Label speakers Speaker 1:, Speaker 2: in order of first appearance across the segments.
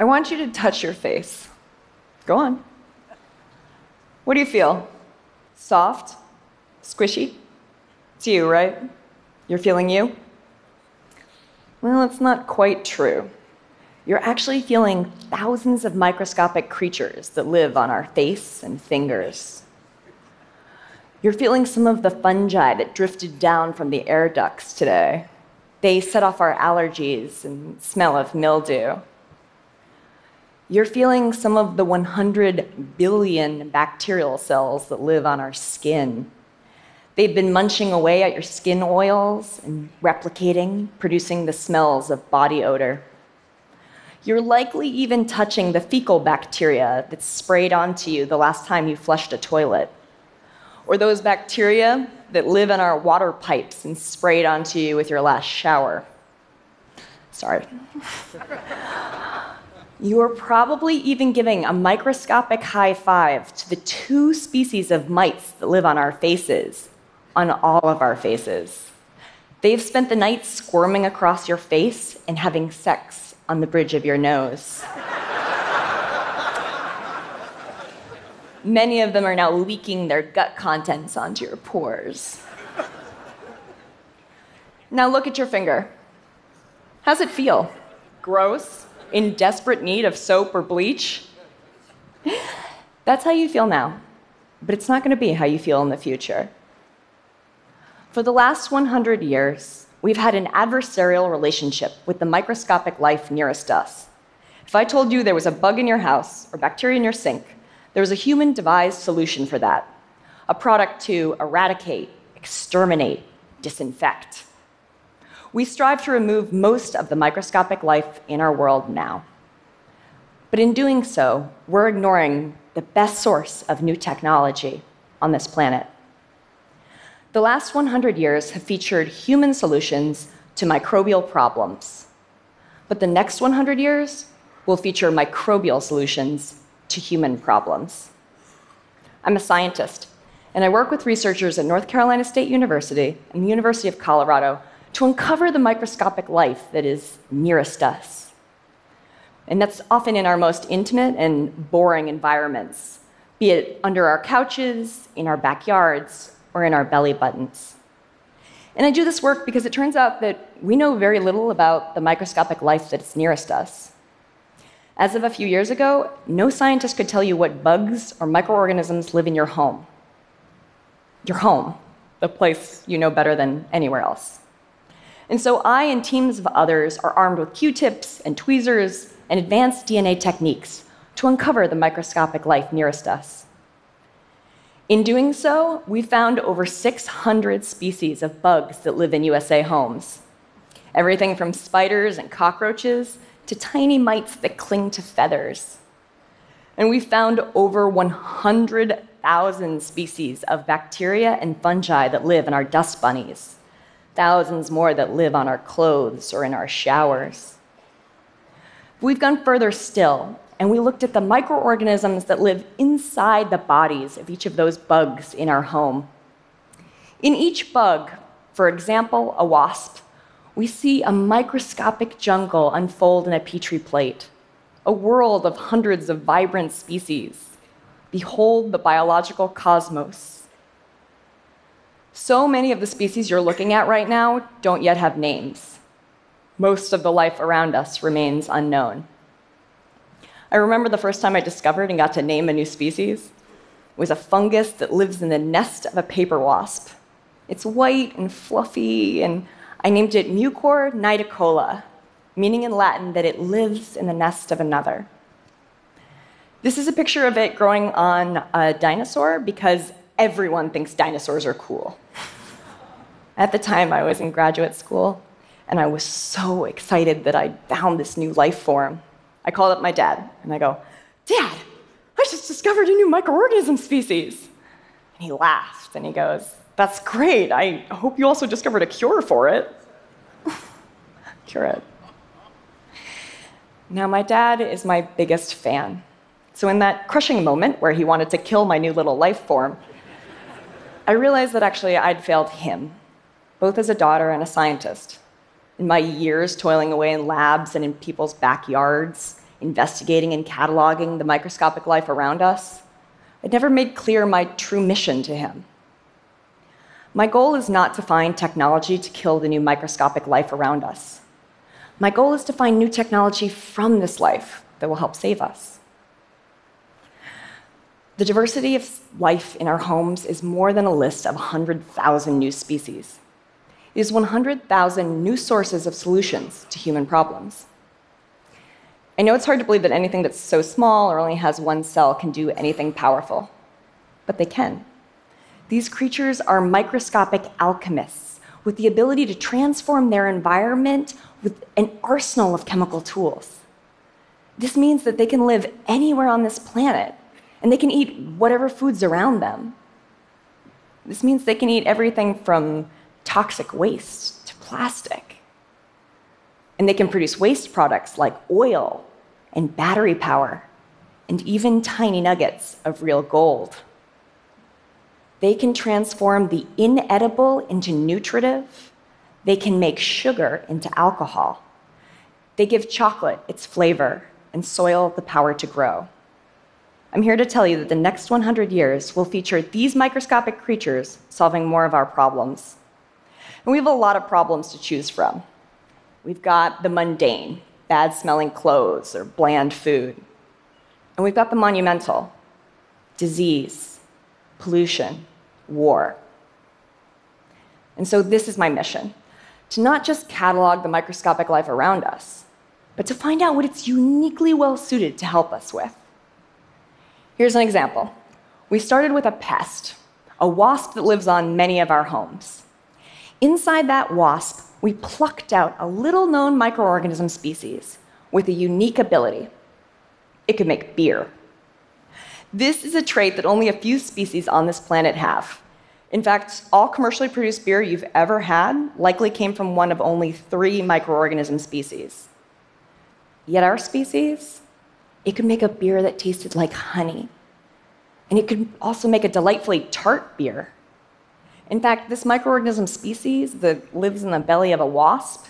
Speaker 1: I want you to touch your face. Go on. What do you feel? Soft? Squishy? It's you, right? You're feeling you? Well, it's not quite true. You're actually feeling thousands of microscopic creatures that live on our face and fingers. You're feeling some of the fungi that drifted down from the air ducts today. They set off our allergies and smell of mildew. You're feeling some of the 100 billion bacterial cells that live on our skin. They've been munching away at your skin oils and replicating, producing the smells of body odor. You're likely even touching the fecal bacteria that sprayed onto you the last time you flushed a toilet, or those bacteria that live in our water pipes and sprayed onto you with your last shower. Sorry. you are probably even giving a microscopic high five to the two species of mites that live on our faces, on all of our faces. They've spent the night squirming across your face and having sex on the bridge of your nose. Many of them are now leaking their gut contents onto your pores. Now look at your finger. How's it feel? Gross? In desperate need of soap or bleach? That's how you feel now, but it's not going to be how you feel in the future. For the last 100 years, we've had an adversarial relationship with the microscopic life nearest us. If I told you there was a bug in your house or bacteria in your sink, there was a human devised solution for that a product to eradicate, exterminate, disinfect. We strive to remove most of the microscopic life in our world now. But in doing so, we're ignoring the best source of new technology on this planet the last 100 years have featured human solutions to microbial problems. But the next 100 years will feature microbial solutions to human problems. I'm a scientist, and I work with researchers at North Carolina State University and the University of Colorado to uncover the microscopic life that is nearest us. And that's often in our most intimate and boring environments, be it under our couches, in our backyards, or in our belly buttons. And I do this work because it turns out that we know very little about the microscopic life that's nearest us. As of a few years ago, no scientist could tell you what bugs or microorganisms live in your home. Your home, the place you know better than anywhere else. And so I and teams of others are armed with Q tips and tweezers and advanced DNA techniques to uncover the microscopic life nearest us. In doing so, we found over 600 species of bugs that live in USA homes. Everything from spiders and cockroaches to tiny mites that cling to feathers. And we found over 100,000 species of bacteria and fungi that live in our dust bunnies, thousands more that live on our clothes or in our showers. We've gone further still and we looked at the microorganisms that live inside the bodies of each of those bugs in our home. In each bug, for example, a wasp, we see a microscopic jungle unfold in a petri plate, a world of hundreds of vibrant species. Behold the biological cosmos. So many of the species you're looking at right now don't yet have names. Most of the life around us remains unknown. I remember the first time I discovered and got to name a new species. It was a fungus that lives in the nest of a paper wasp. It's white and fluffy, and I named it Mucor nidicola, meaning in Latin that it lives in the nest of another. This is a picture of it growing on a dinosaur because everyone thinks dinosaurs are cool. At the time, I was in graduate school, and I was so excited that I'd found this new life form. I called up my dad and I go, Dad, I just discovered a new microorganism species. And he laughed and he goes, That's great. I hope you also discovered a cure for it. cure it. Now, my dad is my biggest fan. So, in that crushing moment where he wanted to kill my new little life form, I realized that actually I'd failed him, both as a daughter and a scientist. In my years toiling away in labs and in people's backyards, investigating and cataloging the microscopic life around us, I'd never made clear my true mission to him. My goal is not to find technology to kill the new microscopic life around us. My goal is to find new technology from this life that will help save us. The diversity of life in our homes is more than a list of 100,000 new species. Is 100,000 new sources of solutions to human problems. I know it's hard to believe that anything that's so small or only has one cell can do anything powerful, but they can. These creatures are microscopic alchemists with the ability to transform their environment with an arsenal of chemical tools. This means that they can live anywhere on this planet and they can eat whatever food's around them. This means they can eat everything from toxic waste to plastic. And they can produce waste products like oil and battery power and even tiny nuggets of real gold. They can transform the inedible into nutritive. They can make sugar into alcohol. They give chocolate its flavor and soil the power to grow. I'm here to tell you that the next 100 years will feature these microscopic creatures solving more of our problems. And we have a lot of problems to choose from. We've got the mundane, bad smelling clothes or bland food. And we've got the monumental, disease, pollution, war. And so this is my mission to not just catalog the microscopic life around us, but to find out what it's uniquely well suited to help us with. Here's an example. We started with a pest, a wasp that lives on many of our homes. Inside that wasp, we plucked out a little known microorganism species with a unique ability. It could make beer. This is a trait that only a few species on this planet have. In fact, all commercially produced beer you've ever had likely came from one of only three microorganism species. Yet our species, it could make a beer that tasted like honey. And it could also make a delightfully tart beer. In fact, this microorganism species that lives in the belly of a wasp,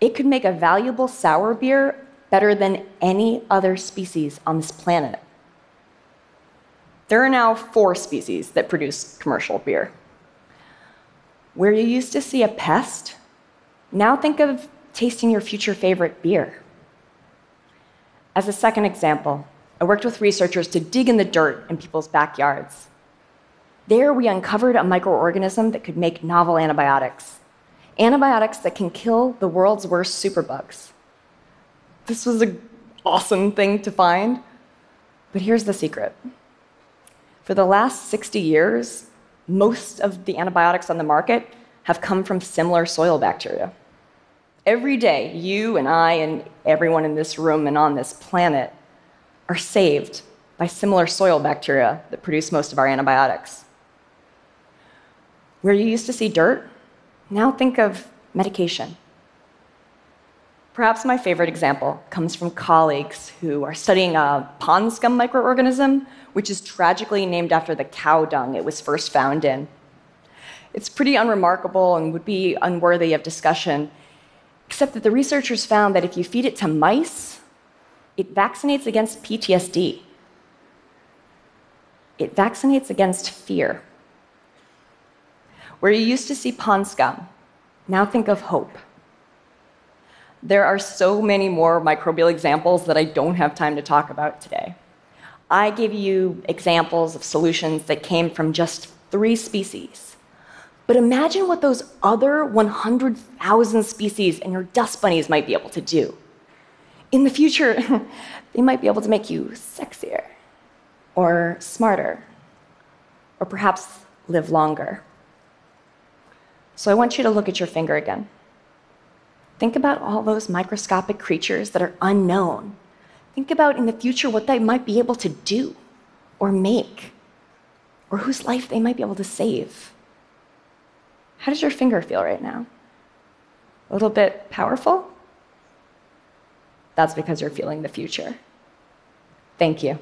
Speaker 1: it could make a valuable sour beer better than any other species on this planet. There are now four species that produce commercial beer. Where you used to see a pest, now think of tasting your future favorite beer. As a second example, I worked with researchers to dig in the dirt in people's backyards. There, we uncovered a microorganism that could make novel antibiotics, antibiotics that can kill the world's worst superbugs. This was an awesome thing to find, but here's the secret for the last 60 years, most of the antibiotics on the market have come from similar soil bacteria. Every day, you and I and everyone in this room and on this planet are saved by similar soil bacteria that produce most of our antibiotics. Where you used to see dirt, now think of medication. Perhaps my favorite example comes from colleagues who are studying a pond scum microorganism, which is tragically named after the cow dung it was first found in. It's pretty unremarkable and would be unworthy of discussion, except that the researchers found that if you feed it to mice, it vaccinates against PTSD. It vaccinates against fear. Where you used to see pond scum, now think of hope. There are so many more microbial examples that I don't have time to talk about today. I give you examples of solutions that came from just three species. But imagine what those other 100,000 species and your dust bunnies might be able to do. In the future, they might be able to make you sexier, or smarter, or perhaps live longer. So I want you to look at your finger again. Think about all those microscopic creatures that are unknown. Think about in the future what they might be able to do or make, or whose life they might be able to save. How does your finger feel right now? A little bit powerful? That's because you're feeling the future. Thank you.